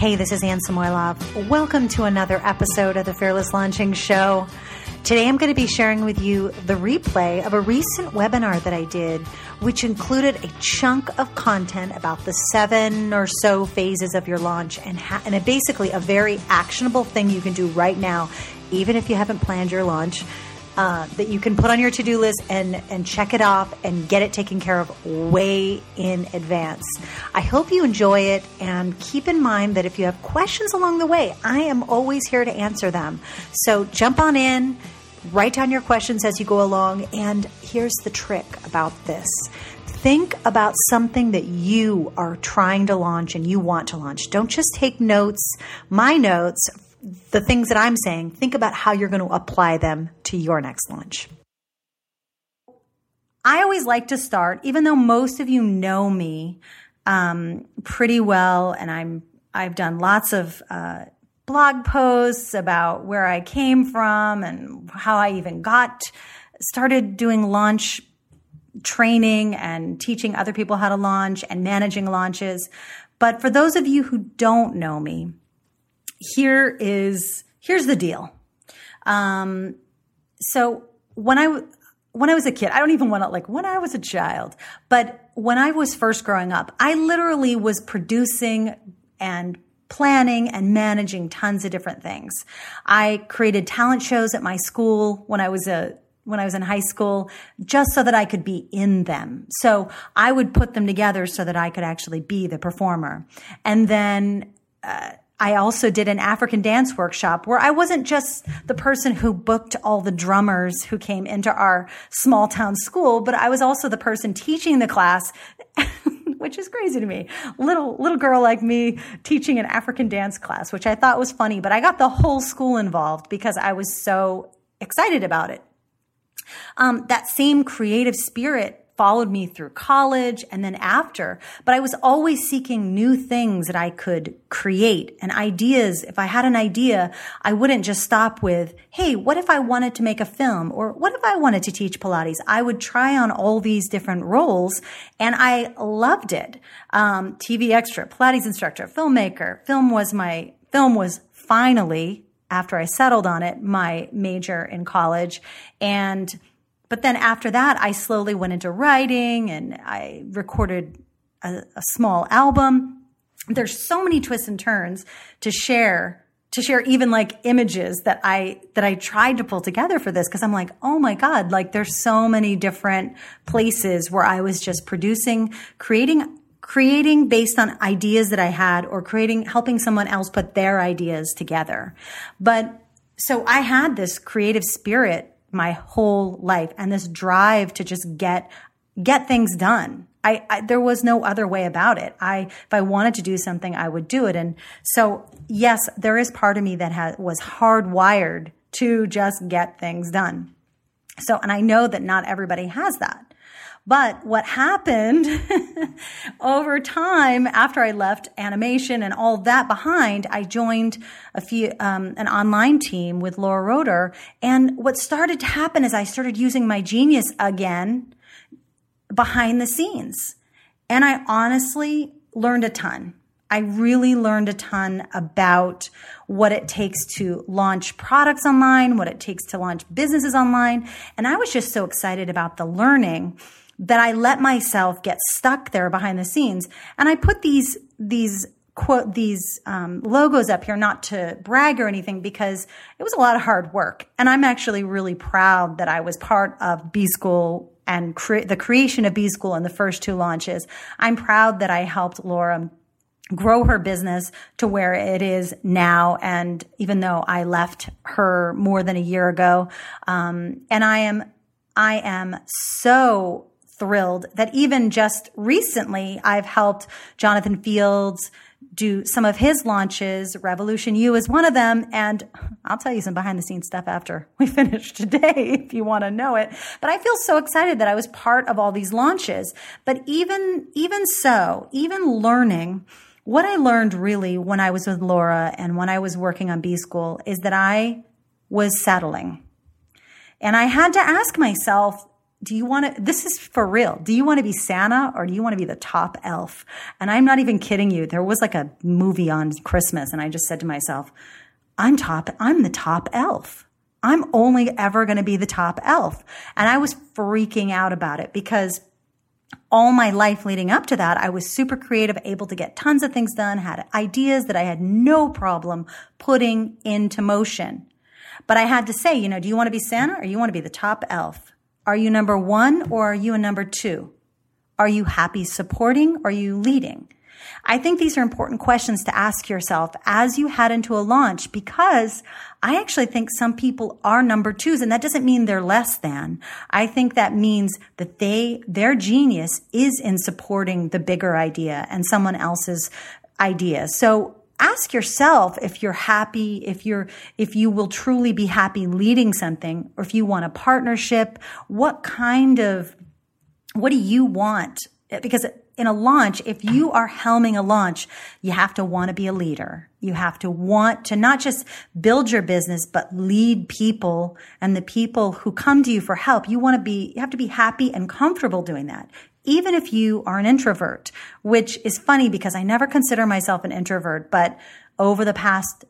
Hey, this is Anne Samoilov. Welcome to another episode of the Fearless Launching Show. Today I'm going to be sharing with you the replay of a recent webinar that I did, which included a chunk of content about the seven or so phases of your launch and, ha- and a, basically a very actionable thing you can do right now, even if you haven't planned your launch uh, that you can put on your to-do list and and check it off and get it taken care of way in advance. I hope you enjoy it and keep in mind that if you have questions along the way, I am always here to answer them. So jump on in, write down your questions as you go along, and here's the trick about this. Think about something that you are trying to launch and you want to launch. Don't just take notes, my notes the things that I'm saying, think about how you're going to apply them to your next launch. I always like to start, even though most of you know me um, pretty well, and I'm I've done lots of uh, blog posts about where I came from and how I even got started doing launch training and teaching other people how to launch and managing launches. But for those of you who don't know me, here is here's the deal. Um, so when I when I was a kid, I don't even want to like when I was a child, but when I was first growing up, I literally was producing and planning and managing tons of different things. I created talent shows at my school when I was a when I was in high school, just so that I could be in them. So I would put them together so that I could actually be the performer. And then uh, I also did an African dance workshop where I wasn't just the person who booked all the drummers who came into our small town school, but I was also the person teaching the class, which is crazy to me. Little, little girl like me teaching an African dance class, which I thought was funny, but I got the whole school involved because I was so excited about it. Um, that same creative spirit followed me through college and then after, but I was always seeking new things that I could create and ideas. If I had an idea, I wouldn't just stop with, Hey, what if I wanted to make a film or what if I wanted to teach Pilates? I would try on all these different roles and I loved it. Um, TV extra, Pilates instructor, filmmaker, film was my, film was finally after I settled on it, my major in college. And but then after that, I slowly went into writing and I recorded a, a small album. There's so many twists and turns to share to share even like images that I that I tried to pull together for this because I'm like, oh my god, like there's so many different places where I was just producing, creating creating based on ideas that I had or creating helping someone else put their ideas together. But so I had this creative spirit my whole life and this drive to just get get things done. I, I, there was no other way about it. I if I wanted to do something, I would do it. And so, yes, there is part of me that was hardwired to just get things done. So, and I know that not everybody has that. But what happened over time after I left animation and all that behind, I joined a few, um, an online team with Laura Roeder. And what started to happen is I started using my genius again behind the scenes. And I honestly learned a ton. I really learned a ton about what it takes to launch products online, what it takes to launch businesses online. And I was just so excited about the learning that I let myself get stuck there behind the scenes. And I put these, these quote, these um, logos up here, not to brag or anything, because it was a lot of hard work. And I'm actually really proud that I was part of B School and cre- the creation of B School in the first two launches. I'm proud that I helped Laura grow her business to where it is now. And even though I left her more than a year ago, um, and I am, I am so thrilled that even just recently I've helped Jonathan Fields do some of his launches. Revolution U is one of them. And I'll tell you some behind the scenes stuff after we finish today if you want to know it. But I feel so excited that I was part of all these launches. But even, even so, even learning, what I learned really when I was with Laura and when I was working on B School is that I was settling. And I had to ask myself, do you want to, this is for real. Do you want to be Santa or do you want to be the top elf? And I'm not even kidding you. There was like a movie on Christmas and I just said to myself, I'm top, I'm the top elf. I'm only ever going to be the top elf. And I was freaking out about it because all my life leading up to that, I was super creative, able to get tons of things done, had ideas that I had no problem putting into motion. But I had to say, you know, do you want to be Santa or you want to be the top elf? Are you number one or are you a number two? Are you happy supporting or are you leading? I think these are important questions to ask yourself as you head into a launch because I actually think some people are number twos and that doesn't mean they're less than. I think that means that they, their genius is in supporting the bigger idea and someone else's idea. So ask yourself if you're happy, if you're, if you will truly be happy leading something, or if you want a partnership, what kind of, what do you want? Because in a launch, if you are helming a launch, you have to want to be a leader. You have to want to not just build your business, but lead people and the people who come to you for help. You want to be, you have to be happy and comfortable doing that even if you are an introvert, which is funny because I never consider myself an introvert, but over the past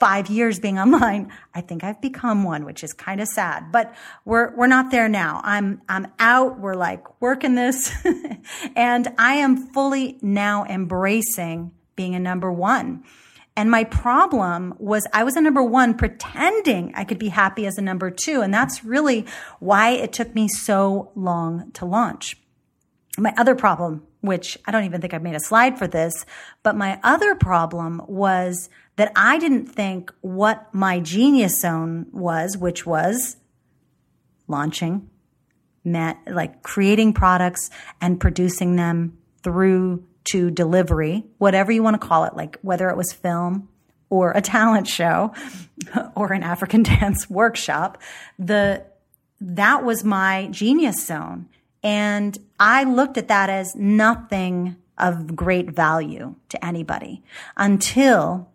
five years being online, I think I've become one, which is kind of sad, but we're, we're not there now. I'm, I'm out. We're like working this and I am fully now embracing being a number one. And my problem was I was a number one pretending I could be happy as a number two. And that's really why it took me so long to launch. My other problem, which I don't even think I've made a slide for this, but my other problem was that I didn't think what my genius zone was, which was launching, met, like creating products and producing them through to delivery, whatever you want to call it, like whether it was film or a talent show or an African dance workshop, the, that was my genius zone. And I looked at that as nothing of great value to anybody until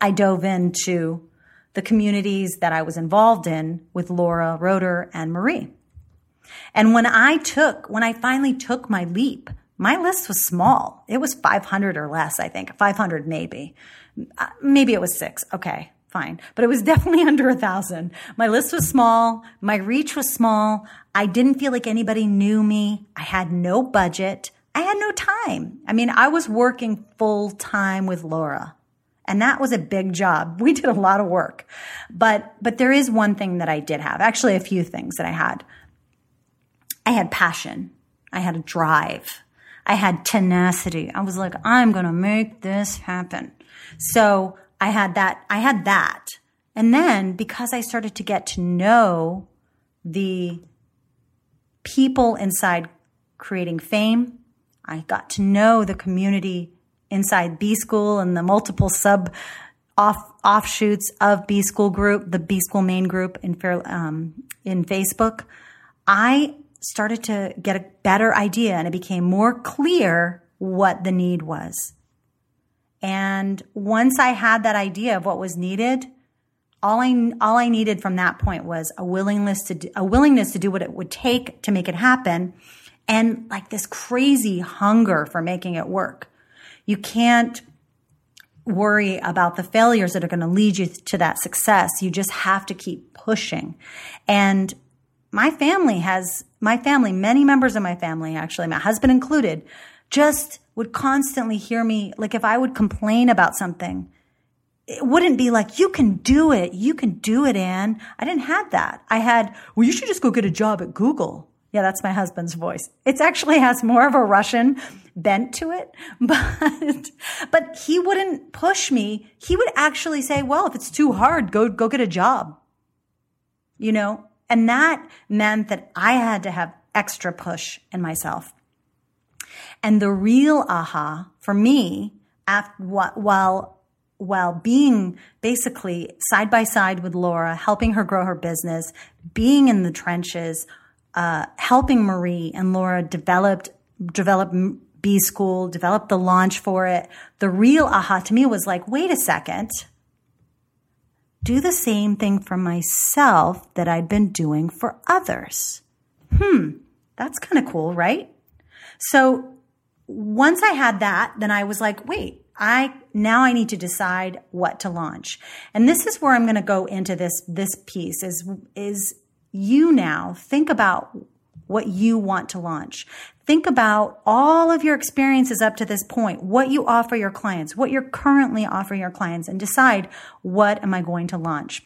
I dove into the communities that I was involved in with Laura Roeder and Marie. And when I took, when I finally took my leap my list was small. It was 500 or less, I think. 500 maybe. Uh, maybe it was six. Okay, fine. But it was definitely under a thousand. My list was small. My reach was small. I didn't feel like anybody knew me. I had no budget. I had no time. I mean, I was working full time with Laura. And that was a big job. We did a lot of work. But, but there is one thing that I did have. Actually, a few things that I had. I had passion. I had a drive. I had tenacity. I was like, I'm going to make this happen. So I had that, I had that. And then because I started to get to know the people inside creating fame, I got to know the community inside B School and the multiple sub off offshoots of B School group, the B School main group in um, in Facebook. I started to get a better idea and it became more clear what the need was. And once I had that idea of what was needed, all I, all I needed from that point was a willingness to, do, a willingness to do what it would take to make it happen. And like this crazy hunger for making it work. You can't worry about the failures that are going to lead you to that success. You just have to keep pushing. And my family has, my family, many members of my family, actually, my husband included, just would constantly hear me, like if I would complain about something, it wouldn't be like, you can do it. You can do it, Anne. I didn't have that. I had, well, you should just go get a job at Google. Yeah, that's my husband's voice. It actually has more of a Russian bent to it, but, but he wouldn't push me. He would actually say, well, if it's too hard, go, go get a job. You know, and that meant that I had to have extra push in myself. And the real aha for me, after, while while being basically side by side with Laura, helping her grow her business, being in the trenches, uh, helping Marie and Laura developed develop B School, develop the launch for it. The real aha to me was like, wait a second. Do the same thing for myself that I'd been doing for others. Hmm, that's kind of cool, right? So once I had that, then I was like, wait, I now I need to decide what to launch. And this is where I'm going to go into this this piece is is you now think about what you want to launch. Think about all of your experiences up to this point, what you offer your clients, what you're currently offering your clients, and decide what am I going to launch.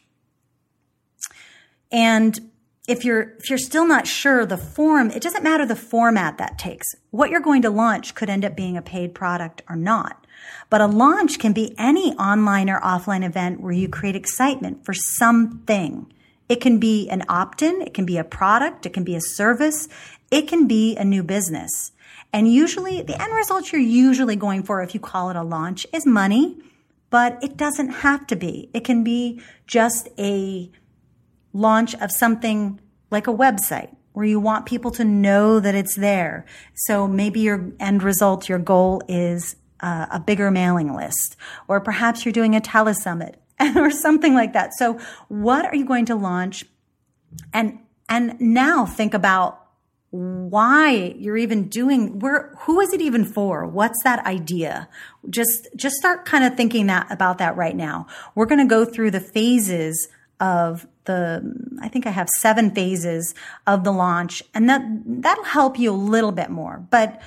And if you're if you're still not sure the form, it doesn't matter the format that takes. What you're going to launch could end up being a paid product or not. But a launch can be any online or offline event where you create excitement for something. It can be an opt-in, it can be a product, it can be a service, it can be a new business. And usually the end result you're usually going for if you call it a launch is money, but it doesn't have to be. It can be just a launch of something like a website where you want people to know that it's there. So maybe your end result, your goal is uh, a bigger mailing list, or perhaps you're doing a telesummit or something like that. So what are you going to launch? And, and now think about why you're even doing where who is it even for what's that idea just just start kind of thinking that about that right now we're going to go through the phases of the i think i have seven phases of the launch and that that'll help you a little bit more but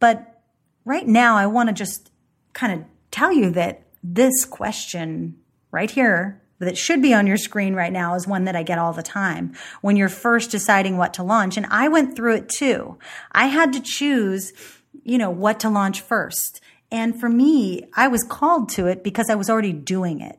but right now i want to just kind of tell you that this question right here that should be on your screen right now is one that I get all the time when you're first deciding what to launch. And I went through it too. I had to choose, you know, what to launch first. And for me, I was called to it because I was already doing it.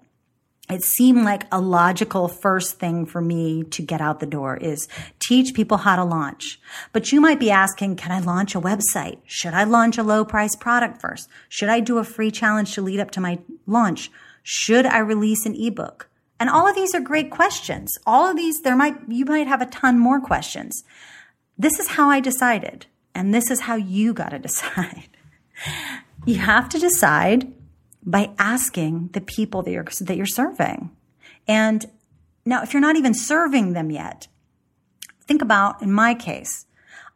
It seemed like a logical first thing for me to get out the door is teach people how to launch. But you might be asking, can I launch a website? Should I launch a low price product first? Should I do a free challenge to lead up to my launch? Should I release an ebook? And all of these are great questions. All of these, there might, you might have a ton more questions. This is how I decided. And this is how you got to decide. you have to decide by asking the people that you're, that you're serving. And now, if you're not even serving them yet, think about in my case,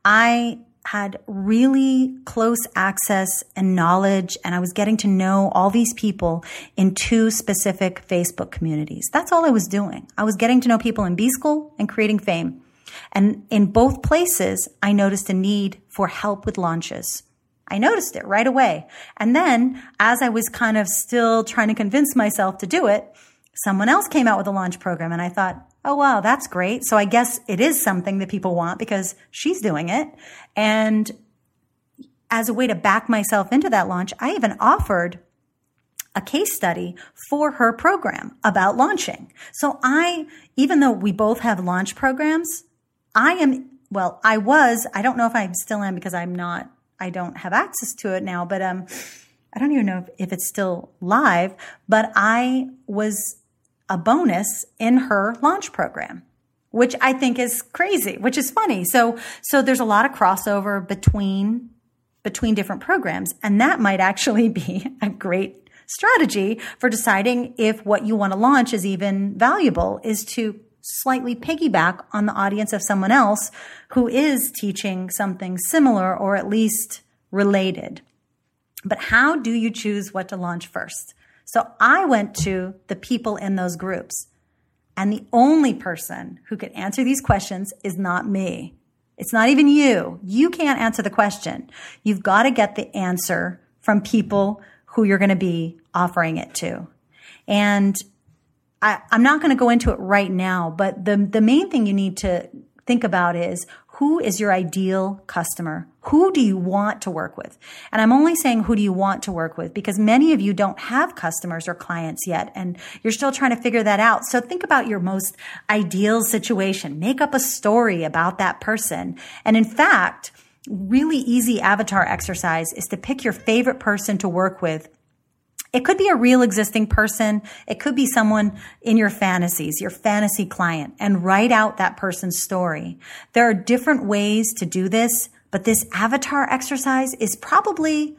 I had really close access and knowledge, and I was getting to know all these people in two specific Facebook communities. That's all I was doing. I was getting to know people in B School and creating fame. And in both places, I noticed a need for help with launches. I noticed it right away. And then, as I was kind of still trying to convince myself to do it, someone else came out with a launch program, and I thought, oh, wow, that's great. So I guess it is something that people want because she's doing it. And as a way to back myself into that launch, I even offered a case study for her program about launching. So I, even though we both have launch programs, I am, well, I was, I don't know if I still am because I'm not, I don't have access to it now, but, um, I don't even know if, if it's still live, but I was a bonus in her launch program which I think is crazy, which is funny. So, so there's a lot of crossover between, between different programs. And that might actually be a great strategy for deciding if what you want to launch is even valuable is to slightly piggyback on the audience of someone else who is teaching something similar or at least related. But how do you choose what to launch first? So I went to the people in those groups. And the only person who could answer these questions is not me. It's not even you. You can't answer the question. You've got to get the answer from people who you're going to be offering it to. And I, am not going to go into it right now, but the, the main thing you need to think about is who is your ideal customer? Who do you want to work with? And I'm only saying who do you want to work with because many of you don't have customers or clients yet and you're still trying to figure that out. So think about your most ideal situation. Make up a story about that person. And in fact, really easy avatar exercise is to pick your favorite person to work with it could be a real existing person. It could be someone in your fantasies, your fantasy client, and write out that person's story. There are different ways to do this, but this avatar exercise is probably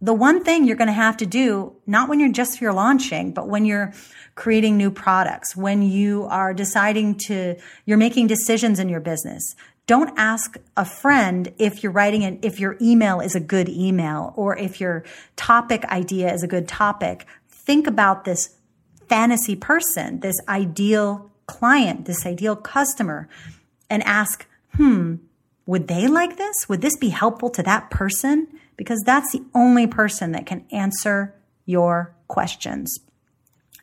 the one thing you're going to have to do, not when you're just you're launching, but when you're creating new products, when you are deciding to, you're making decisions in your business. Don't ask a friend if you're writing it, if your email is a good email or if your topic idea is a good topic. Think about this fantasy person, this ideal client, this ideal customer and ask, hmm, would they like this? Would this be helpful to that person? Because that's the only person that can answer your questions.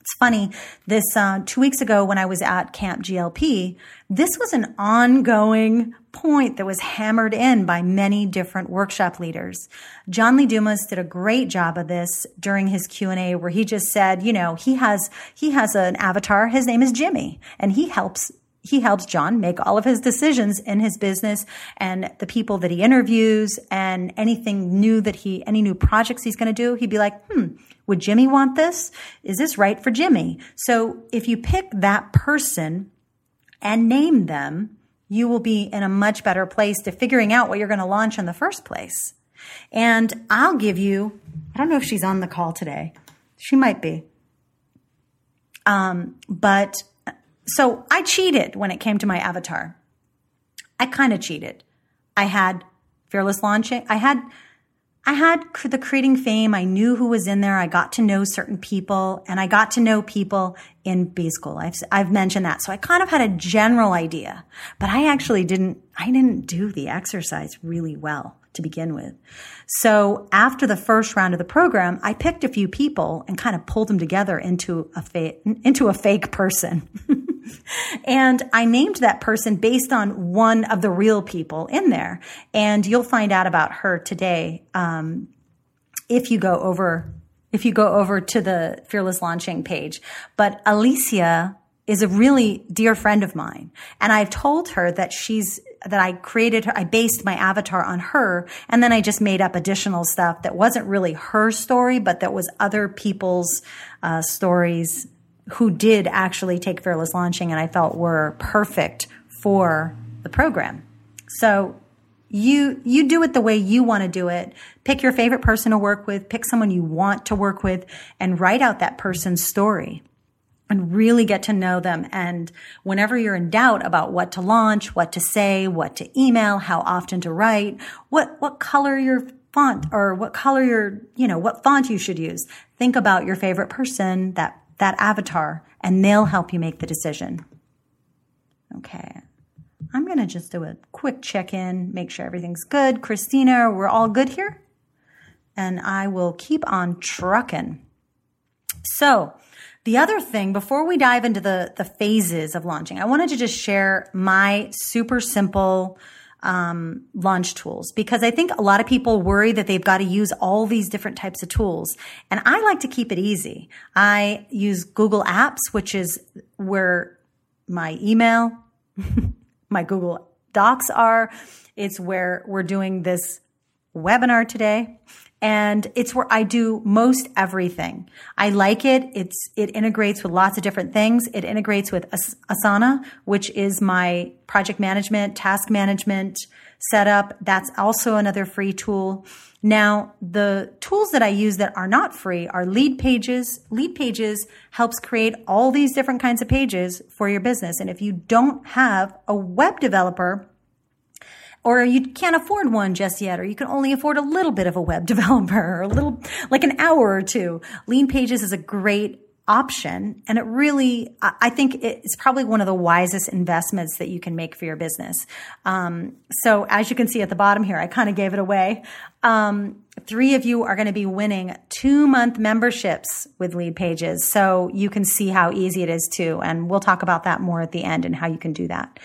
It's funny. This uh, two weeks ago, when I was at Camp GLP, this was an ongoing point that was hammered in by many different workshop leaders. John Lee Dumas did a great job of this during his Q&A where he just said, you know, he has he has an avatar, his name is Jimmy, and he helps he helps John make all of his decisions in his business and the people that he interviews and anything new that he, any new projects he's going to do, he'd be like, hmm, would Jimmy want this? Is this right for Jimmy? So if you pick that person and name them, you will be in a much better place to figuring out what you're going to launch in the first place. And I'll give you, I don't know if she's on the call today. She might be. Um, but so I cheated when it came to my avatar. I kind of cheated. I had fearless launching. I had, I had the creating fame. I knew who was in there. I got to know certain people and I got to know people in B school. I've, I've mentioned that. So I kind of had a general idea, but I actually didn't, I didn't do the exercise really well to begin with. So after the first round of the program, I picked a few people and kind of pulled them together into a fa- into a fake person. and I named that person based on one of the real people in there. And you'll find out about her today um, if you go over if you go over to the Fearless Launching page. But Alicia is a really dear friend of mine. And I've told her that she's, that I created her, I based my avatar on her. And then I just made up additional stuff that wasn't really her story, but that was other people's uh, stories who did actually take fearless launching and I felt were perfect for the program. So you you do it the way you want to do it. Pick your favorite person to work with, pick someone you want to work with and write out that person's story and really get to know them. And whenever you're in doubt about what to launch, what to say, what to email, how often to write, what, what color your font or what color your, you know, what font you should use, think about your favorite person, that, that avatar, and they'll help you make the decision. Okay. I'm going to just do a quick check in, make sure everything's good. Christina, we're all good here? And I will keep on trucking. So, the other thing, before we dive into the, the phases of launching, I wanted to just share my super simple um, launch tools because I think a lot of people worry that they've got to use all these different types of tools. And I like to keep it easy. I use Google Apps, which is where my email, my Google Docs are. It's where we're doing this webinar today and it's where I do most everything. I like it. It's, it integrates with lots of different things. It integrates with Asana, which is my project management, task management setup. That's also another free tool. Now, the tools that I use that are not free are lead pages. Lead pages helps create all these different kinds of pages for your business. And if you don't have a web developer, or you can't afford one just yet, or you can only afford a little bit of a web developer or a little, like an hour or two. Leadpages is a great option. And it really, I think it's probably one of the wisest investments that you can make for your business. Um, so as you can see at the bottom here, I kind of gave it away. Um, three of you are going to be winning two month memberships with lead pages. So you can see how easy it is too. And we'll talk about that more at the end and how you can do that.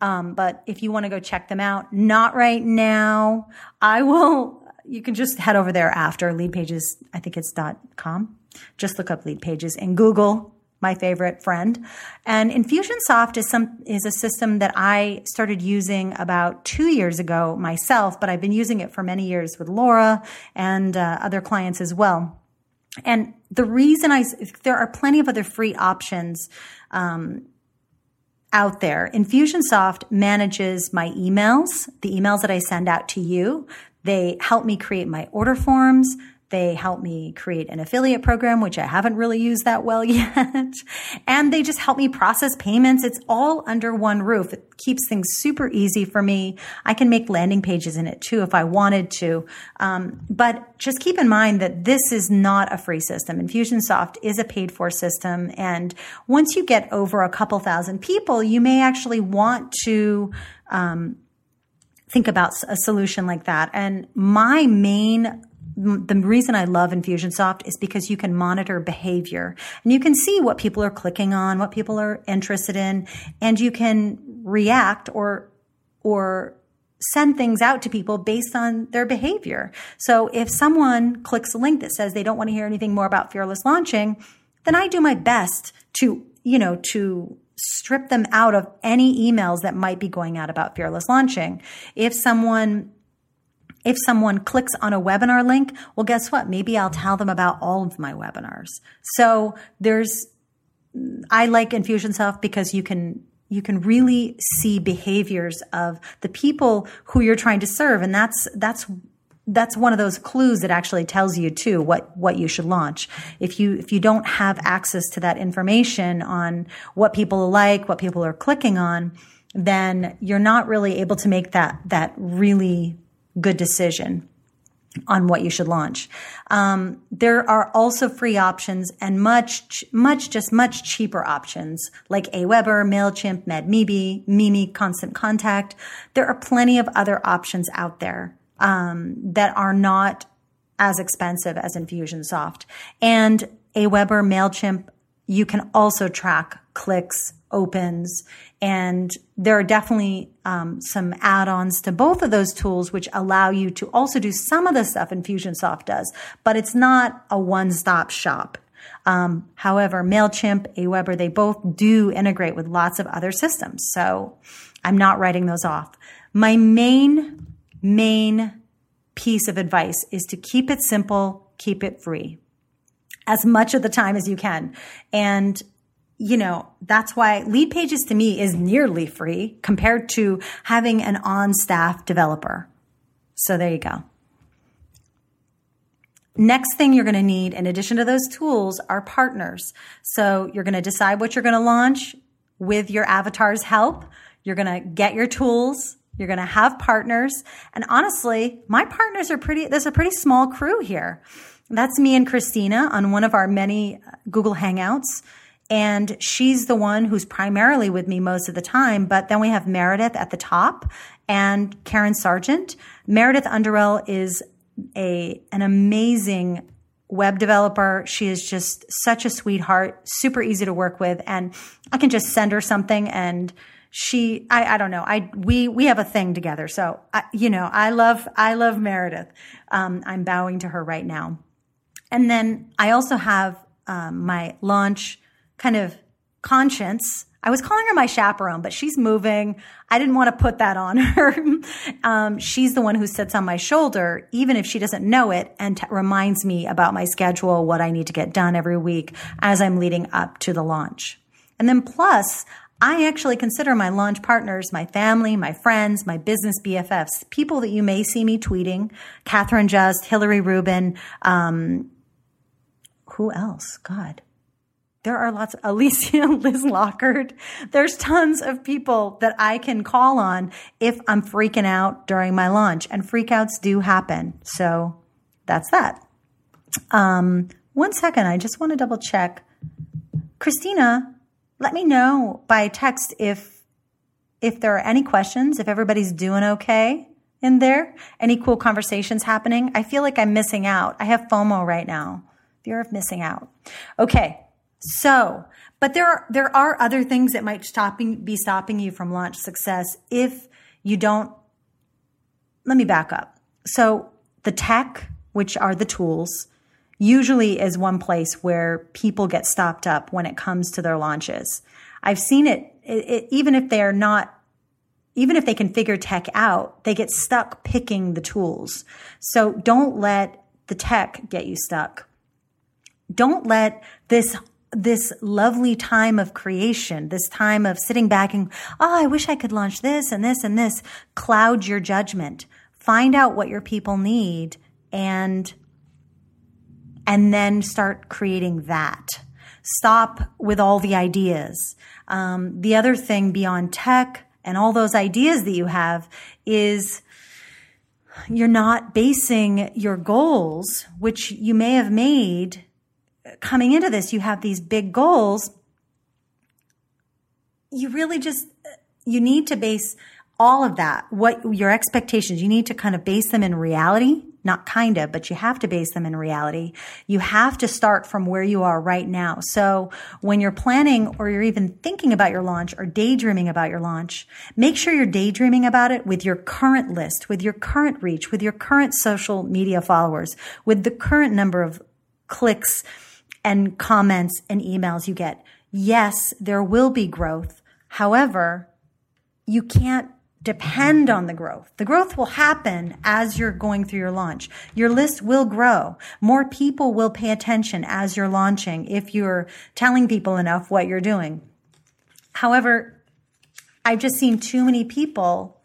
Um, but if you want to go check them out, not right now. I will, you can just head over there after lead pages. I think it's dot com. Just look up lead pages in Google, my favorite friend. And Infusionsoft is some, is a system that I started using about two years ago myself, but I've been using it for many years with Laura and uh, other clients as well. And the reason I, there are plenty of other free options, um, out there. Infusionsoft manages my emails, the emails that I send out to you. They help me create my order forms. They help me create an affiliate program, which I haven't really used that well yet. and they just help me process payments. It's all under one roof. It keeps things super easy for me. I can make landing pages in it too if I wanted to. Um, but just keep in mind that this is not a free system. Infusionsoft is a paid for system. And once you get over a couple thousand people, you may actually want to, um, think about a solution like that. And my main the reason I love Infusionsoft is because you can monitor behavior and you can see what people are clicking on, what people are interested in, and you can react or, or send things out to people based on their behavior. So if someone clicks a link that says they don't want to hear anything more about fearless launching, then I do my best to, you know, to strip them out of any emails that might be going out about fearless launching. If someone if someone clicks on a webinar link, well, guess what? Maybe I'll tell them about all of my webinars. So there's, I like Infusionsoft because you can, you can really see behaviors of the people who you're trying to serve. And that's, that's, that's one of those clues that actually tells you too what, what you should launch. If you, if you don't have access to that information on what people like, what people are clicking on, then you're not really able to make that, that really good decision on what you should launch. Um, there are also free options and much, much, just much cheaper options like Aweber, MailChimp, MedMeBee, Mimi, Constant Contact. There are plenty of other options out there um, that are not as expensive as Infusionsoft. And Aweber, MailChimp, you can also track clicks, opens, and there are definitely um, some add-ons to both of those tools, which allow you to also do some of the stuff Infusionsoft does, but it's not a one-stop shop. Um, however, Mailchimp, Aweber, they both do integrate with lots of other systems, so I'm not writing those off. My main main piece of advice is to keep it simple, keep it free as much of the time as you can. And you know, that's why lead pages to me is nearly free compared to having an on staff developer. So there you go. Next thing you're going to need, in addition to those tools, are partners. So you're going to decide what you're going to launch with your avatar's help. You're going to get your tools. You're going to have partners. And honestly, my partners are pretty, there's a pretty small crew here. That's me and Christina on one of our many Google Hangouts. And she's the one who's primarily with me most of the time. But then we have Meredith at the top and Karen Sargent. Meredith Underell is a, an amazing web developer. She is just such a sweetheart, super easy to work with. And I can just send her something and she, I, I don't know. I, we, we have a thing together. So, I, you know, I love, I love Meredith. Um, I'm bowing to her right now. And then I also have, um, my launch kind of conscience. I was calling her my chaperone, but she's moving. I didn't want to put that on her. um, she's the one who sits on my shoulder, even if she doesn't know it, and t- reminds me about my schedule, what I need to get done every week as I'm leading up to the launch. And then plus, I actually consider my launch partners, my family, my friends, my business BFFs, people that you may see me tweeting, Catherine Just, Hillary Rubin, um, who else? God. There are lots Alicia, Liz Lockard. There's tons of people that I can call on if I'm freaking out during my launch and freakouts do happen. So that's that. Um, one second. I just want to double check. Christina, let me know by text if, if there are any questions, if everybody's doing okay in there, any cool conversations happening. I feel like I'm missing out. I have FOMO right now. Fear of missing out. Okay. So, but there are, there are other things that might stopping, be stopping you from launch success if you don't. Let me back up. So the tech, which are the tools, usually is one place where people get stopped up when it comes to their launches. I've seen it, it, it even if they're not even if they can figure tech out, they get stuck picking the tools. So don't let the tech get you stuck. Don't let this this lovely time of creation, this time of sitting back and, oh, I wish I could launch this and this and this, cloud your judgment. Find out what your people need and and then start creating that. Stop with all the ideas. Um, the other thing beyond tech and all those ideas that you have is you're not basing your goals, which you may have made coming into this. You have these big goals. You really just, you need to base all of that, what your expectations, you need to kind of base them in reality not kind of, but you have to base them in reality. You have to start from where you are right now. So when you're planning or you're even thinking about your launch or daydreaming about your launch, make sure you're daydreaming about it with your current list, with your current reach, with your current social media followers, with the current number of clicks and comments and emails you get. Yes, there will be growth. However, you can't depend on the growth. The growth will happen as you're going through your launch. Your list will grow. More people will pay attention as you're launching if you're telling people enough what you're doing. However, I've just seen too many people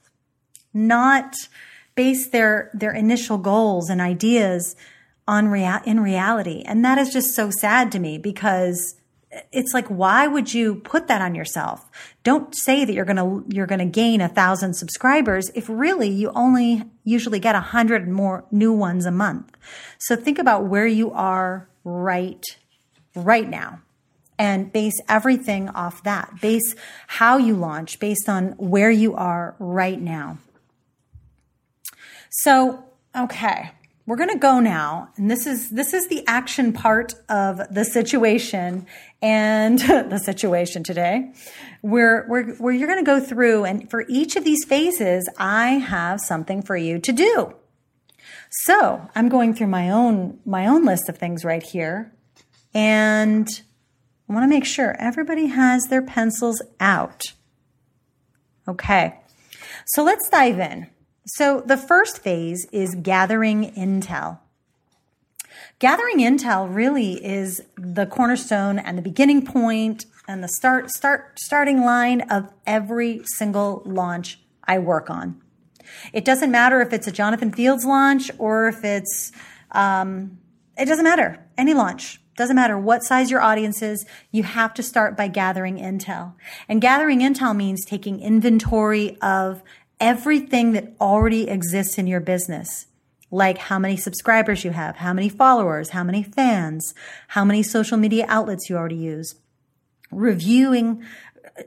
not base their, their initial goals and ideas on rea- in reality. And that is just so sad to me because it's like why would you put that on yourself? Don't say that you're going to you're going to gain a thousand subscribers if really you only usually get a hundred more new ones a month. So think about where you are right right now and base everything off that. Base how you launch based on where you are right now. So okay we're going to go now and this is this is the action part of the situation and the situation today. Where, where, where you're going to go through and for each of these phases i have something for you to do. So i'm going through my own my own list of things right here and i want to make sure everybody has their pencils out. Okay so let's dive in so the first phase is gathering intel. Gathering intel really is the cornerstone and the beginning point and the start start starting line of every single launch I work on. It doesn't matter if it's a Jonathan Fields launch or if it's um, it doesn't matter any launch. Doesn't matter what size your audience is, you have to start by gathering intel. And gathering intel means taking inventory of everything that already exists in your business, like how many subscribers you have, how many followers, how many fans, how many social media outlets you already use. Reviewing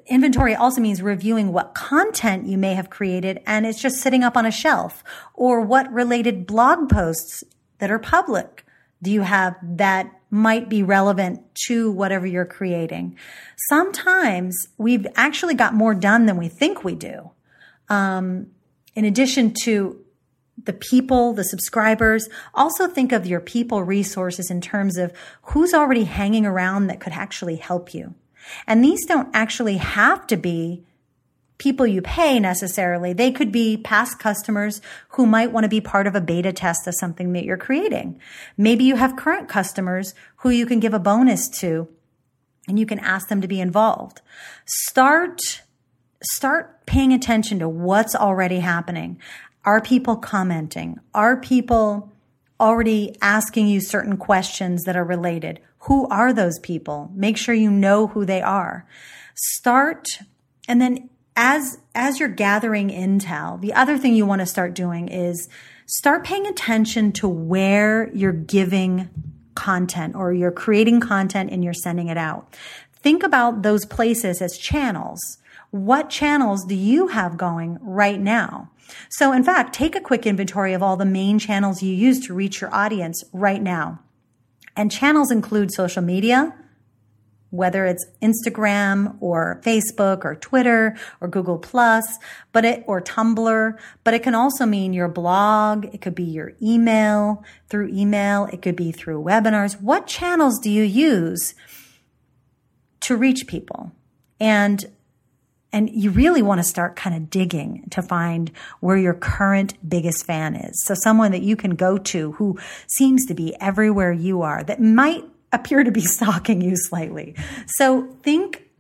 inventory also means reviewing what content you may have created and it's just sitting up on a shelf or what related blog posts that are public do you have that might be relevant to whatever you're creating. Sometimes we've actually got more done than we think we do um, in addition to the people, the subscribers, also think of your people resources in terms of who's already hanging around that could actually help you. And these don't actually have to be people you pay necessarily. They could be past customers who might want to be part of a beta test of something that you're creating. Maybe you have current customers who you can give a bonus to and you can ask them to be involved. Start start paying attention to what's already happening. Are people commenting? Are people already asking you certain questions that are related? Who are those people? Make sure you know who they are. Start and then as as you're gathering intel, the other thing you want to start doing is start paying attention to where you're giving content or you're creating content and you're sending it out. Think about those places as channels what channels do you have going right now? So in fact, take a quick inventory of all the main channels you use to reach your audience right now. And channels include social media, whether it's Instagram or Facebook or Twitter or Google Plus, but it, or Tumblr, but it can also mean your blog. It could be your email through email. It could be through webinars. What channels do you use to reach people? And and you really want to start kind of digging to find where your current biggest fan is. So someone that you can go to who seems to be everywhere you are that might appear to be stalking you slightly. So think,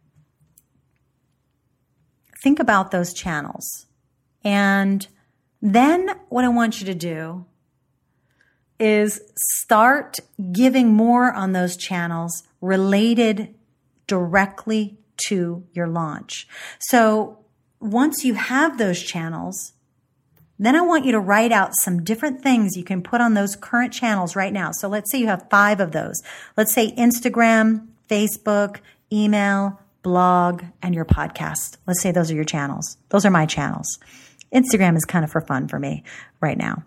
think about those channels. And then what I want you to do is start giving more on those channels related directly to your launch. So once you have those channels, then I want you to write out some different things you can put on those current channels right now. So let's say you have five of those. Let's say Instagram, Facebook, email, blog, and your podcast. Let's say those are your channels. Those are my channels. Instagram is kind of for fun for me right now.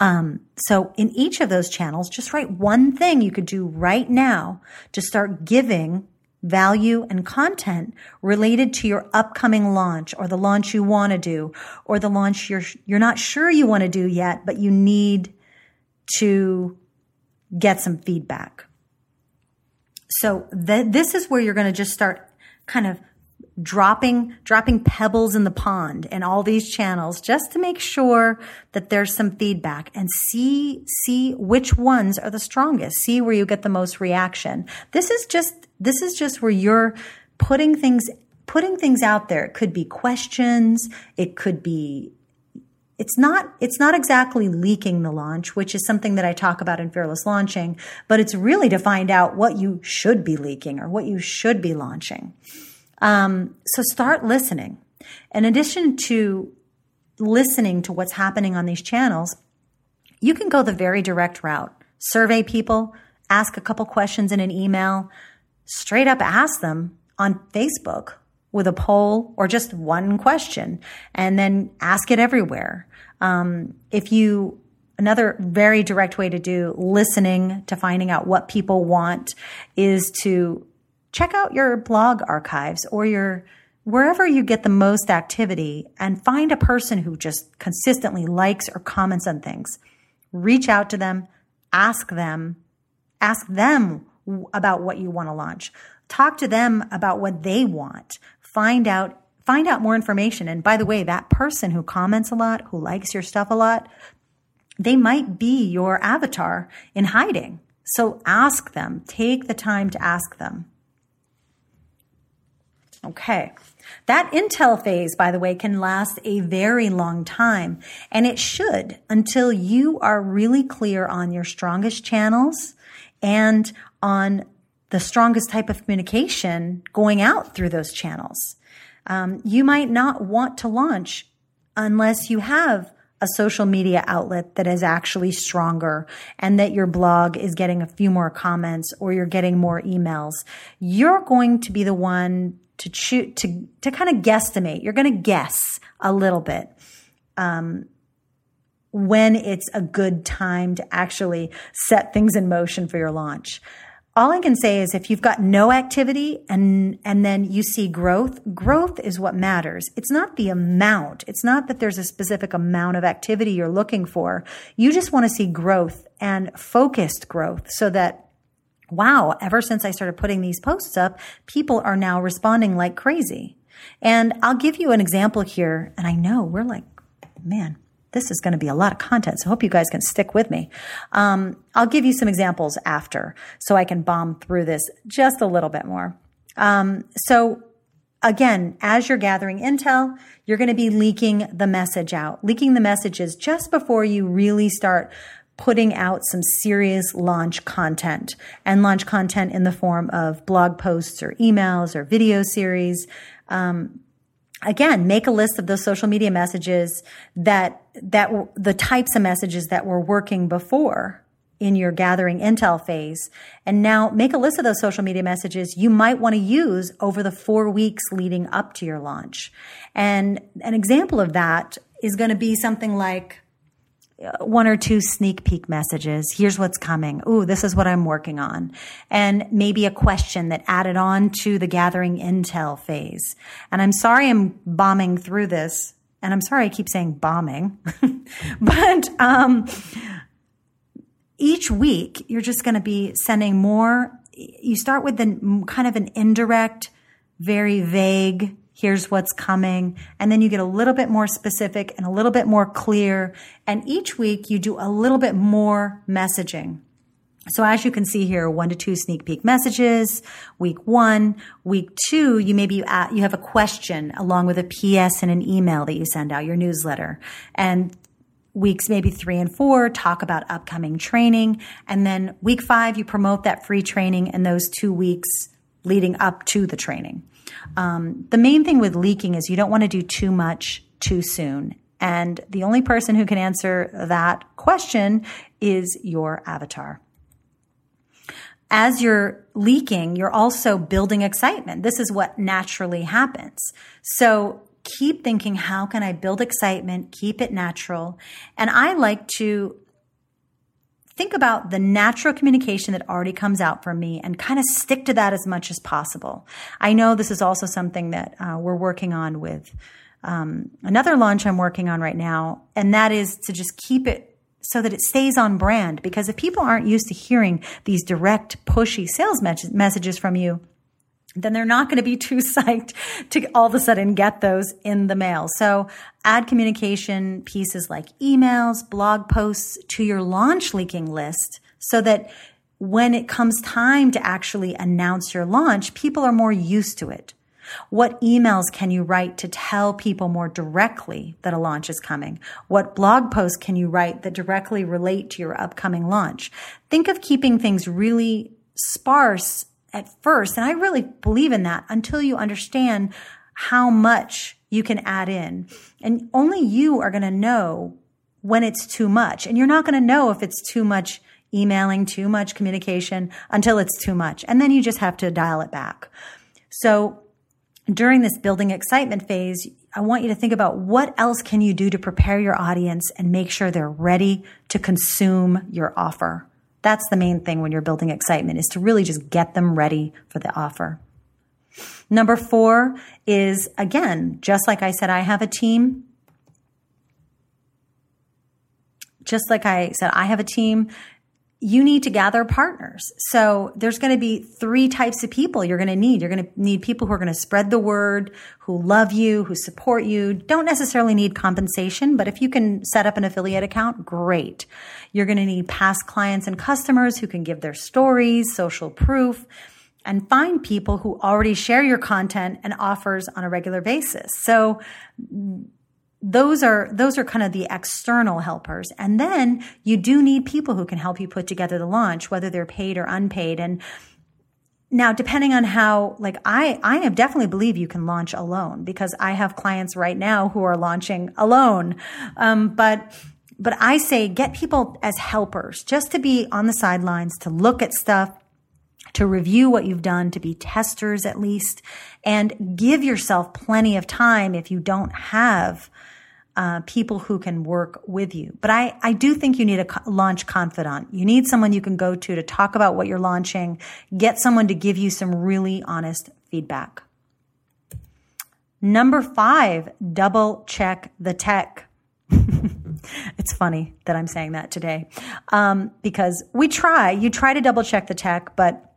Um, so in each of those channels, just write one thing you could do right now to start giving value and content related to your upcoming launch or the launch you want to do or the launch you're you're not sure you want to do yet but you need to get some feedback. So th- this is where you're going to just start kind of dropping dropping pebbles in the pond and all these channels just to make sure that there's some feedback and see see which ones are the strongest. See where you get the most reaction. This is just this is just where you're putting things putting things out there. It could be questions. It could be it's not it's not exactly leaking the launch which is something that i talk about in fearless launching but it's really to find out what you should be leaking or what you should be launching um, so start listening. In addition to listening to what's happening on these channels, you can go the very direct route. Survey people, ask a couple questions in an email, straight up ask them on Facebook with a poll or just one question and then ask it everywhere. Um, if you, another very direct way to do listening to finding out what people want is to check out your blog archives or your wherever you get the most activity and find a person who just consistently likes or comments on things. Reach out to them, ask them, ask them about what you want to launch. Talk to them about what they want. Find out find out more information. And by the way, that person who comments a lot, who likes your stuff a lot, they might be your avatar in hiding. So ask them. Take the time to ask them. Okay. That intel phase, by the way, can last a very long time and it should until you are really clear on your strongest channels and on the strongest type of communication going out through those channels. Um, you might not want to launch unless you have a social media outlet that is actually stronger and that your blog is getting a few more comments or you're getting more emails. You're going to be the one to choose to to kind of guesstimate. You're going to guess a little bit um, when it's a good time to actually set things in motion for your launch. All I can say is if you've got no activity and and then you see growth, growth is what matters. It's not the amount. It's not that there's a specific amount of activity you're looking for. You just want to see growth and focused growth so that wow, ever since I started putting these posts up, people are now responding like crazy. And I'll give you an example here. And I know we're like, man, this is going to be a lot of content. So I hope you guys can stick with me. Um, I'll give you some examples after so I can bomb through this just a little bit more. Um, so again, as you're gathering intel, you're going to be leaking the message out, leaking the messages just before you really start putting out some serious launch content and launch content in the form of blog posts or emails or video series. Um, again, make a list of those social media messages that, that the types of messages that were working before in your gathering intel phase. And now make a list of those social media messages you might want to use over the four weeks leading up to your launch. And an example of that is going to be something like, one or two sneak peek messages. Here's what's coming. Ooh, this is what I'm working on. And maybe a question that added on to the gathering intel phase. And I'm sorry I'm bombing through this. And I'm sorry I keep saying bombing. but, um, each week you're just going to be sending more. You start with the kind of an indirect, very vague here's what's coming. And then you get a little bit more specific and a little bit more clear. And each week you do a little bit more messaging. So as you can see here, one to two sneak peek messages, week one, week two, you maybe uh, you have a question along with a PS and an email that you send out, your newsletter. And weeks maybe three and four talk about upcoming training and then week five you promote that free training in those two weeks leading up to the training um, the main thing with leaking is you don't want to do too much too soon and the only person who can answer that question is your avatar as you're leaking, you're also building excitement. This is what naturally happens. So keep thinking, how can I build excitement? Keep it natural. And I like to think about the natural communication that already comes out from me and kind of stick to that as much as possible. I know this is also something that uh, we're working on with um, another launch I'm working on right now, and that is to just keep it so that it stays on brand. Because if people aren't used to hearing these direct, pushy sales messages from you, then they're not going to be too psyched to all of a sudden get those in the mail. So add communication pieces like emails, blog posts to your launch leaking list so that when it comes time to actually announce your launch, people are more used to it. What emails can you write to tell people more directly that a launch is coming? What blog posts can you write that directly relate to your upcoming launch? Think of keeping things really sparse at first. And I really believe in that until you understand how much you can add in. And only you are going to know when it's too much. And you're not going to know if it's too much emailing, too much communication until it's too much. And then you just have to dial it back. So during this building excitement phase, I want you to think about what else can you do to prepare your audience and make sure they're ready to consume your offer. That's the main thing when you're building excitement is to really just get them ready for the offer. Number four is again, just like I said, I have a team. Just like I said, I have a team you need to gather partners. So there's going to be three types of people you're going to need. You're going to need people who are going to spread the word, who love you, who support you. Don't necessarily need compensation, but if you can set up an affiliate account, great. You're going to need past clients and customers who can give their stories, social proof, and find people who already share your content and offers on a regular basis. So those are those are kind of the external helpers. And then you do need people who can help you put together the launch whether they're paid or unpaid. And now depending on how like i i definitely believe you can launch alone because i have clients right now who are launching alone. Um, but but i say get people as helpers just to be on the sidelines to look at stuff to review what you've done, to be testers at least, and give yourself plenty of time if you don't have uh, people who can work with you. But I, I do think you need a co- launch confidant. You need someone you can go to to talk about what you're launching, get someone to give you some really honest feedback. Number five, double check the tech. it's funny that I'm saying that today um, because we try. You try to double check the tech, but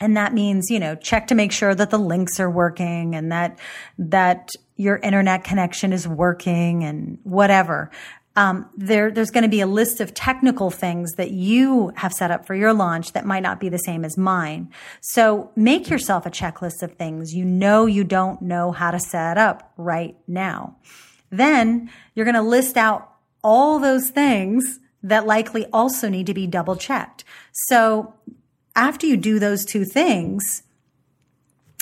and that means you know check to make sure that the links are working and that that your internet connection is working and whatever um, there, there's going to be a list of technical things that you have set up for your launch that might not be the same as mine. So make yourself a checklist of things you know you don't know how to set up right now. Then you're going to list out all those things that likely also need to be double checked. So after you do those two things,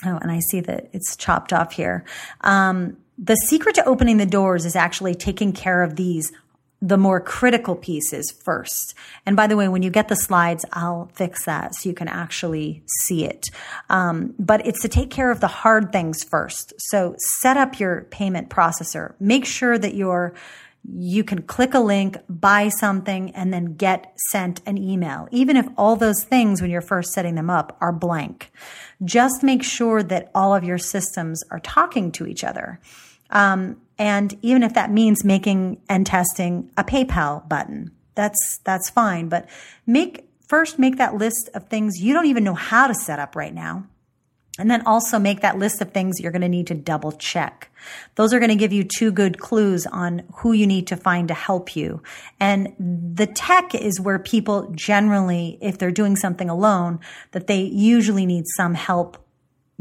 oh, and I see that it's chopped off here. Um, the secret to opening the doors is actually taking care of these the more critical pieces first. And by the way, when you get the slides, I'll fix that so you can actually see it. Um, but it's to take care of the hard things first. So set up your payment processor. Make sure that your you can click a link, buy something, and then get sent an email. Even if all those things, when you're first setting them up, are blank. Just make sure that all of your systems are talking to each other. Um, and even if that means making and testing a PayPal button, that's, that's fine. But make, first make that list of things you don't even know how to set up right now and then also make that list of things you're going to need to double check. Those are going to give you two good clues on who you need to find to help you. And the tech is where people generally, if they're doing something alone, that they usually need some help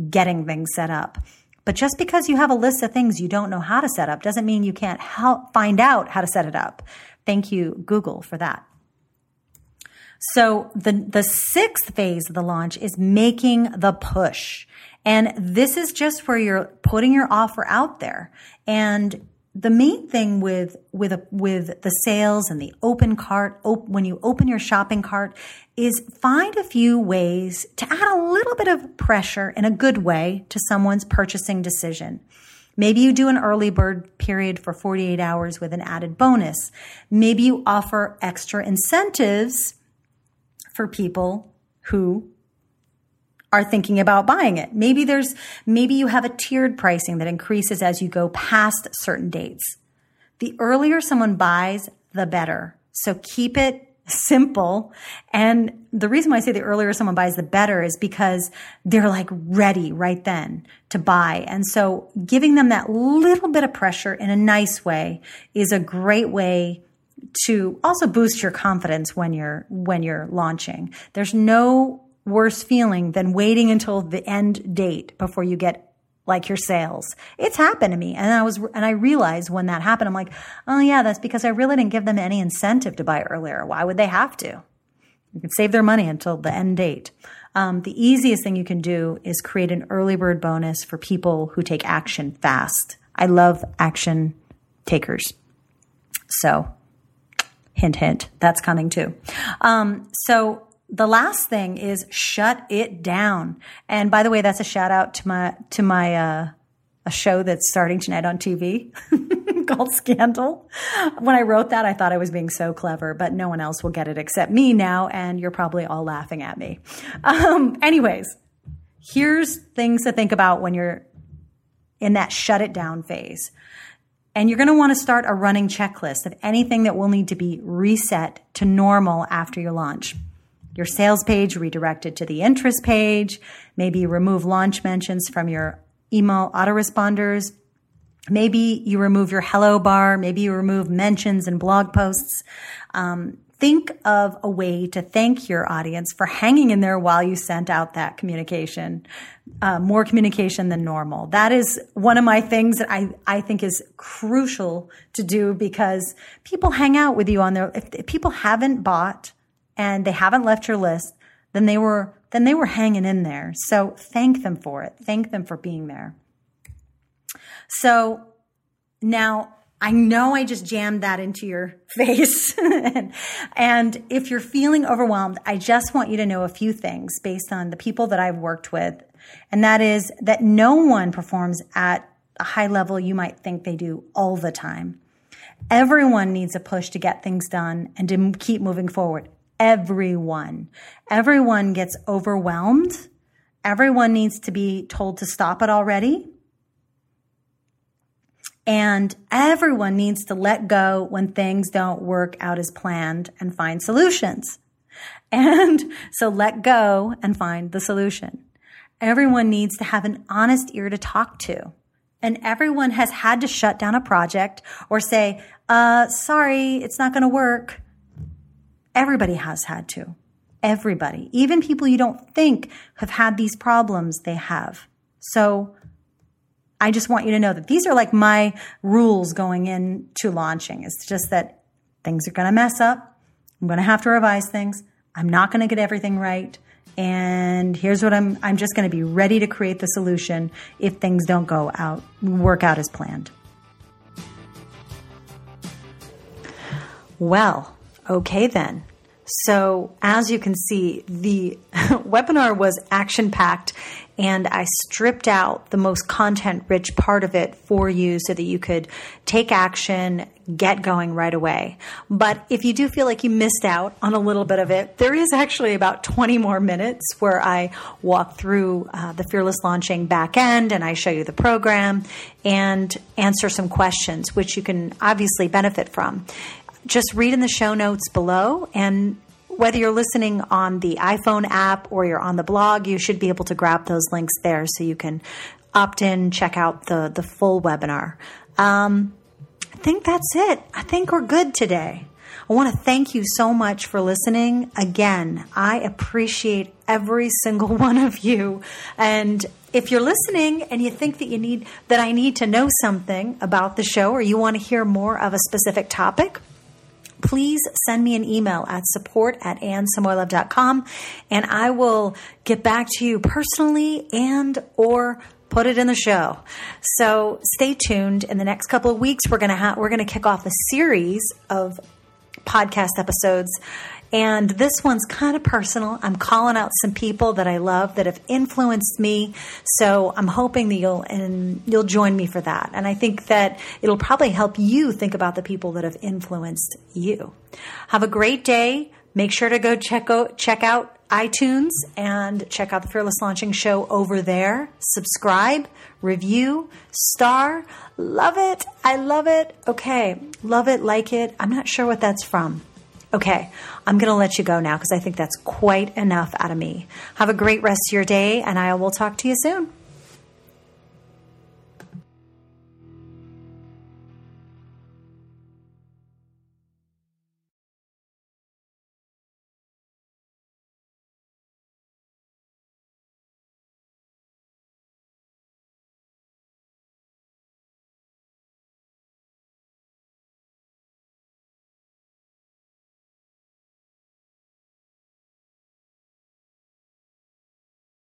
getting things set up. But just because you have a list of things you don't know how to set up doesn't mean you can't help find out how to set it up. Thank you, Google, for that. So the, the sixth phase of the launch is making the push. And this is just where you're putting your offer out there. And the main thing with with a, with the sales and the open cart op, when you open your shopping cart is find a few ways to add a little bit of pressure in a good way to someone's purchasing decision. Maybe you do an early bird period for 48 hours with an added bonus. Maybe you offer extra incentives for people who are thinking about buying it. Maybe there's, maybe you have a tiered pricing that increases as you go past certain dates. The earlier someone buys, the better. So keep it simple. And the reason why I say the earlier someone buys, the better is because they're like ready right then to buy. And so giving them that little bit of pressure in a nice way is a great way to also boost your confidence when you're, when you're launching. There's no worse feeling than waiting until the end date before you get like your sales. It's happened to me. And I was, and I realized when that happened, I'm like, oh yeah, that's because I really didn't give them any incentive to buy earlier. Why would they have to? You can save their money until the end date. Um, the easiest thing you can do is create an early bird bonus for people who take action fast. I love action takers. So, hint, hint, that's coming too. Um, so the last thing is shut it down. And by the way, that's a shout out to my to my uh, a show that's starting tonight on TV called Scandal. When I wrote that, I thought I was being so clever, but no one else will get it except me now, and you're probably all laughing at me. Um, anyways, here's things to think about when you're in that shut it down phase. And you're going to want to start a running checklist of anything that will need to be reset to normal after your launch your sales page redirected to the interest page. Maybe remove launch mentions from your email autoresponders. Maybe you remove your hello bar. Maybe you remove mentions and blog posts. Um, think of a way to thank your audience for hanging in there while you sent out that communication. Uh, more communication than normal. That is one of my things that I, I think is crucial to do because people hang out with you on their, if, if people haven't bought and they haven't left your list, then they were then they were hanging in there. So thank them for it. Thank them for being there. So now I know I just jammed that into your face. and, if you're feeling overwhelmed, I just want you to know a few things based on the people that I've worked with. And that is that no one performs at a high level you might think they do all the time. Everyone needs a push to get things done and to keep moving forward everyone. Everyone gets overwhelmed. Everyone needs to be told to stop it already. And everyone needs to let go when things don't work out as planned and find solutions. And so let go and find the solution. Everyone needs to have an honest ear to talk to. And everyone has had to shut down a project or say, uh, sorry, it's not going to work. Everybody has had to. Everybody. Even people you don't think have had these problems, they have. So I just want you to know that these are like my rules going into launching. It's just that things are going to mess up. I'm going to have to revise things. I'm not going to get everything right. And here's what I'm I'm just going to be ready to create the solution if things don't go out work out as planned. Well, Okay, then. So, as you can see, the webinar was action packed, and I stripped out the most content rich part of it for you so that you could take action, get going right away. But if you do feel like you missed out on a little bit of it, there is actually about 20 more minutes where I walk through uh, the Fearless Launching back end and I show you the program and answer some questions, which you can obviously benefit from just read in the show notes below. And whether you're listening on the iPhone app or you're on the blog, you should be able to grab those links there so you can opt in, check out the, the full webinar. Um, I think that's it. I think we're good today. I want to thank you so much for listening. Again, I appreciate every single one of you. And if you're listening and you think that you need that I need to know something about the show or you want to hear more of a specific topic, please send me an email at support at annsamoilov.com and I will get back to you personally and or put it in the show. So stay tuned. In the next couple of weeks, we're gonna ha- we're gonna kick off a series of podcast episodes and this one's kind of personal. I'm calling out some people that I love that have influenced me. So I'm hoping that you'll and you'll join me for that. And I think that it'll probably help you think about the people that have influenced you. Have a great day. Make sure to go check out check out iTunes and check out the Fearless Launching Show over there. Subscribe, review, star. Love it. I love it. Okay. Love it, like it. I'm not sure what that's from. Okay, I'm going to let you go now because I think that's quite enough out of me. Have a great rest of your day, and I will talk to you soon.